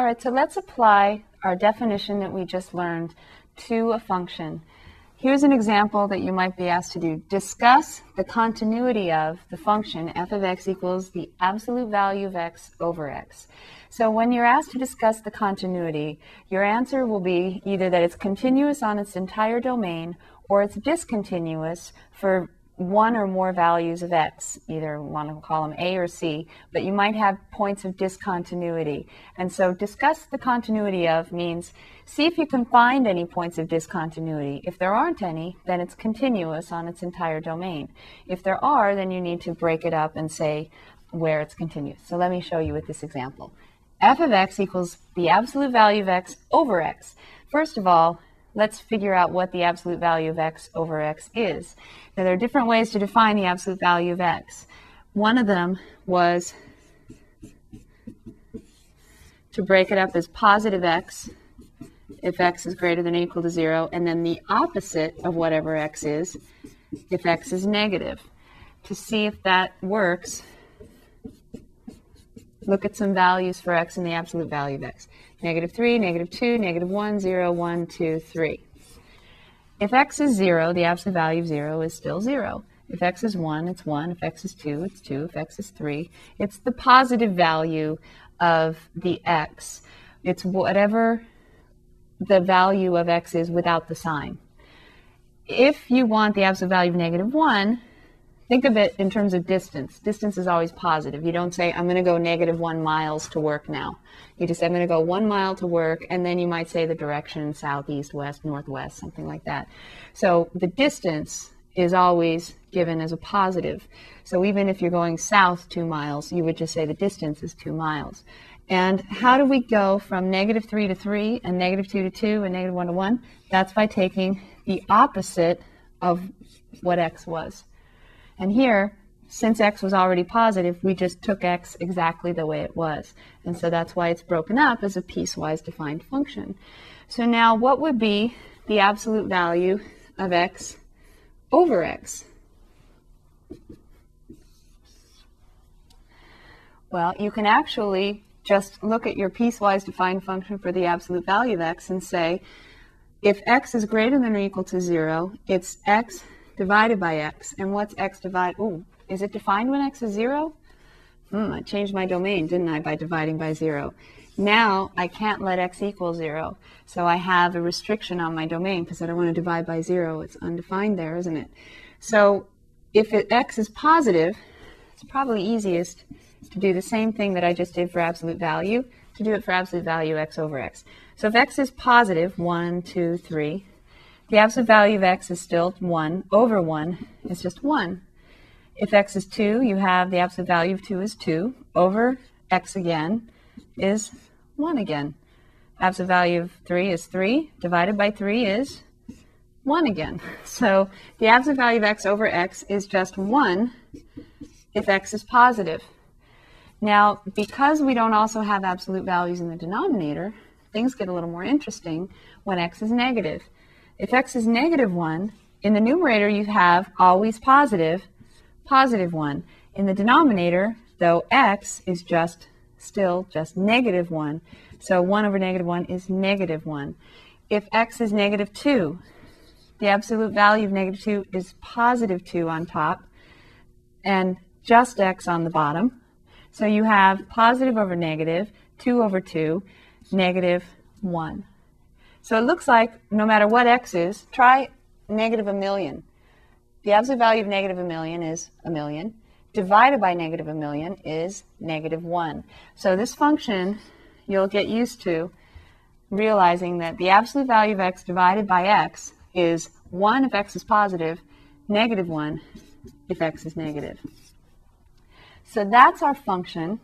All right, so let's apply our definition that we just learned to a function. Here's an example that you might be asked to do. Discuss the continuity of the function f of x equals the absolute value of x over x. So when you're asked to discuss the continuity, your answer will be either that it's continuous on its entire domain or it's discontinuous for one or more values of x, either to call them A or C, but you might have points of discontinuity. And so discuss the continuity of means see if you can find any points of discontinuity. If there aren't any, then it's continuous on its entire domain. If there are, then you need to break it up and say where it's continuous. So let me show you with this example. f of x equals the absolute value of x over x. First of all, let's figure out what the absolute value of x over x is. Now, there are different ways to define the absolute value of x. One of them was to break it up as positive x if x is greater than or equal to 0, and then the opposite of whatever x is if x is negative. To see if that works, look at some values for x and the absolute value of x. Negative 3, negative 2, negative 1, 0, 1, 2, 3. If x is 0, the absolute value of 0 is still 0. If x is 1, it's 1. If x is 2, it's 2. If x is 3, it's the positive value of the x. It's whatever the value of x is without the sign. If you want the absolute value of negative 1, Think of it in terms of distance. Distance is always positive. You don't say, I'm going to go negative one miles to work now. You just say, I'm going to go one mile to work, and then you might say the direction southeast, west, northwest, something like that. So the distance is always given as a positive. So even if you're going south two miles, you would just say the distance is two miles. And how do we go from negative 3 to 3 and negative 2 to 2 and negative 1 to 1? That's by taking the opposite of what x was. And here, since x was already positive, we just took x exactly the way it was. And so that's why it's broken up as a piecewise defined function. So now what would be the absolute value of x over x? Well, you can actually just look at your piecewise defined function for the absolute value of x and say, if x is greater than or equal to 0, it's x divided by x. And what's x divided? Oh, is it defined when x is 0? Hmm, I changed my domain, didn't I, by dividing by 0. Now I can't let x equal 0. So I have a restriction on my domain because I don't want to divide by 0. It's undefined there, isn't it? So if it, x is positive, it's probably easiest to do the same thing that I just did for absolute value, to do it for absolute value x over x. So if x is positive, 1, 2, 3, the absolute value of x is still 1 over 1 is just 1. If x is 2, you have the absolute value of 2 is 2 over x again is 1 again. Absolute value of 3 is 3 divided by 3 is 1 again. So the absolute value of x over x is just 1 if x is positive. Now, because we don't also have absolute values in the denominator, things get a little more interesting when x is negative. If x is negative 1, in the numerator you have always positive, positive 1. In the denominator, though x is just still just negative 1, so 1 over negative 1 is negative 1. If x is negative 2, the absolute value of negative 2 is positive 2 on top and just x on the bottom. So you have positive over negative, 2 over 2, negative 1. So it looks like no matter what x is, try negative a million. The absolute value of negative a million is a million. Divided by negative a million is negative 1. So this function, you'll get used to realizing that the absolute value of x divided by x is 1 if x is positive, negative 1 if x is negative. So that's our function.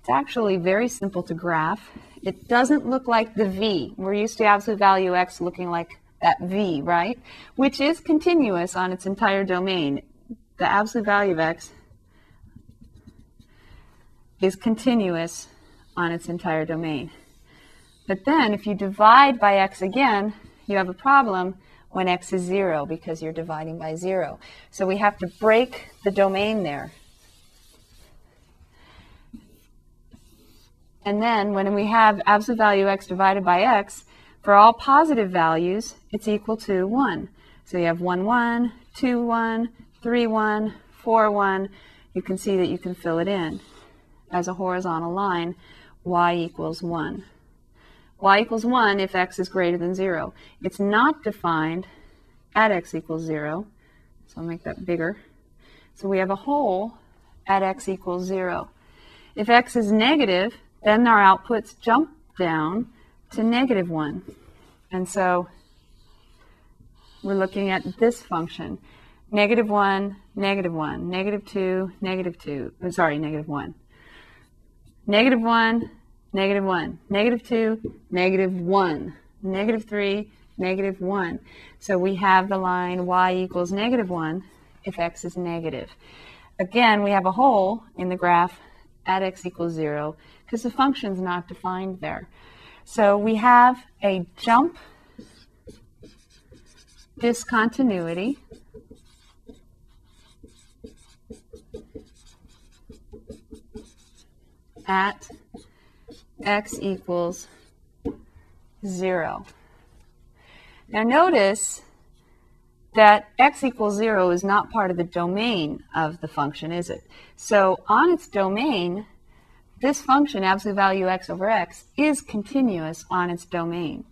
It's actually very simple to graph. It doesn't look like the V. We're used to absolute value x looking like that V, right? Which is continuous on its entire domain. The absolute value of x is continuous on its entire domain. But then if you divide by x again, you have a problem when x is 0 because you're dividing by 0. So we have to break the domain there. And then when we have absolute value x divided by x, for all positive values, it's equal to 1. So you have 1, 1, 2, 1, 3, 1, 4, 1. You can see that you can fill it in as a horizontal line, y equals 1. y equals 1 if x is greater than 0. It's not defined at x equals 0, so I'll make that bigger. So we have a hole at x equals 0. If x is negative, then our outputs jump down to negative 1. And so we're looking at this function. Negative 1, negative 1, negative 2, negative 2. I'm sorry, negative 1. Negative 1, negative 1, negative 2, negative 1, negative 3, negative 1. So we have the line y equals negative 1 if x is negative. Again, we have a hole in the graph at x equals 0 because the function is not defined there. So we have a jump discontinuity at x equals 0. Now notice that x equals 0 is not part of the domain of the function, is it? So on its domain, this function, absolute value x over x, is continuous on its domain.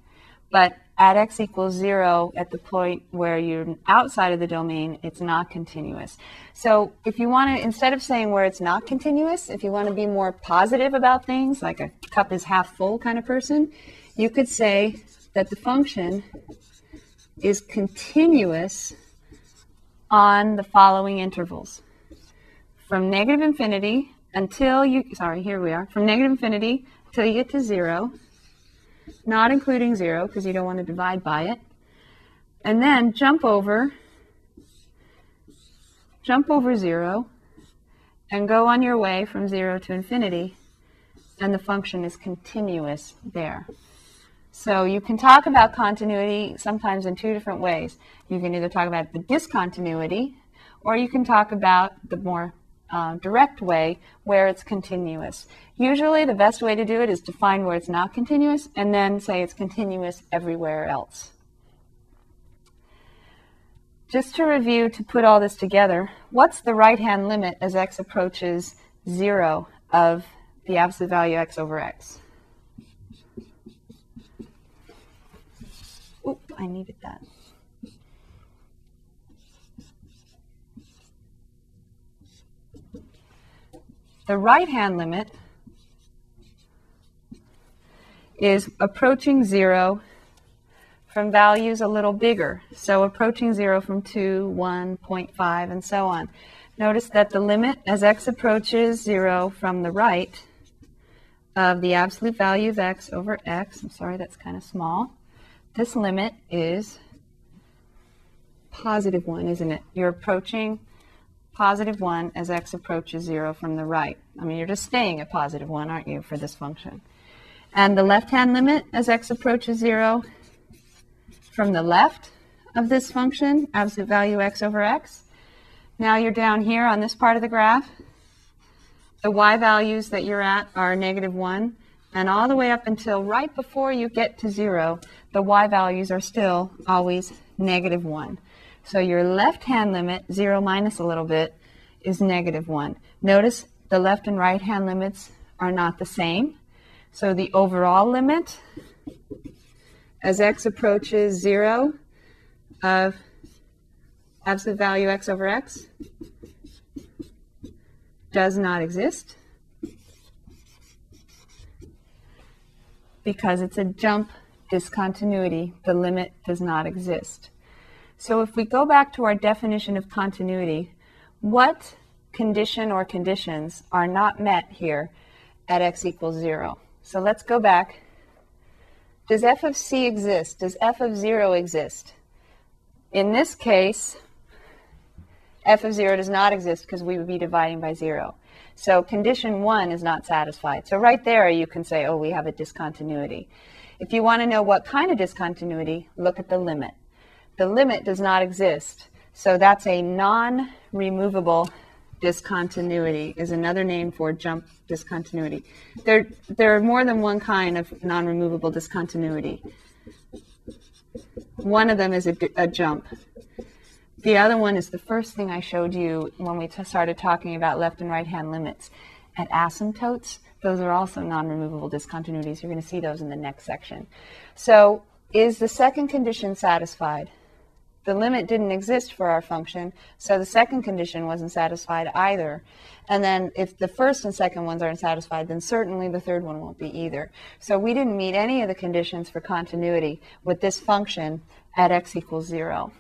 But at x equals 0, at the point where you're outside of the domain, it's not continuous. So if you want to, instead of saying where it's not continuous, if you want to be more positive about things, like a cup is half full kind of person, you could say that the function is continuous on the following intervals. From negative infinity until you, sorry, here we are, from negative infinity until you get to 0, not including 0 because you don't want to divide by it, and then jump over, jump over 0, and go on your way from 0 to infinity, and the function is continuous there. So you can talk about continuity sometimes in two different ways. You can either talk about the discontinuity, or you can talk about the more uh, direct way where it's continuous. Usually, the best way to do it is to find where it's not continuous and then say it's continuous everywhere else. Just to review, to put all this together, what's the right hand limit as x approaches 0 of the absolute value x over x? I needed that. The right hand limit is approaching zero from values a little bigger. So approaching zero from 2, 1, 0.5, and so on. Notice that the limit as x approaches zero from the right of the absolute value of x over x, I'm sorry, that's kind of small, this limit is positive 1, isn't it? You're approaching positive 1 as x approaches 0 from the right. I mean, you're just staying at positive 1, aren't you, for this function? And the left-hand limit as x approaches 0 from the left of this function, absolute value x over x. Now you're down here on this part of the graph. The y values that you're at are negative 1. And all the way up until right before you get to 0, the y values are still always negative 1. So your left-hand limit, 0 minus a little bit, is negative 1. Notice the left and right-hand limits are not the same. So the overall limit, as x approaches 0 of absolute value x over x, does not exist because it's a jump discontinuity. The limit does not exist. So if we go back to our definition of continuity, what condition or conditions are not met here at x equals 0? So let's go back. Does f of c exist? Does f of 0 exist? In this case, f of 0 does not exist because we would be dividing by 0. So condition 1 is not satisfied. So right there you can say, oh, we have a discontinuity. If you want to know what kind of discontinuity, look at the limit the limit does not exist. So that's a non-removable discontinuity is another name for jump discontinuity. There, there are more than one kind of non-removable discontinuity. One of them is a, a jump. The other one is the first thing I showed you when we started talking about left and right hand limits. At asymptotes, those are also non-removable discontinuities. You're going to see those in the next section. So is the second condition satisfied? The limit didn't exist for our function, so the second condition wasn't satisfied either. And then if the first and second ones aren't satisfied, then certainly the third one won't be either. So we didn't meet any of the conditions for continuity with this function at x equals 0.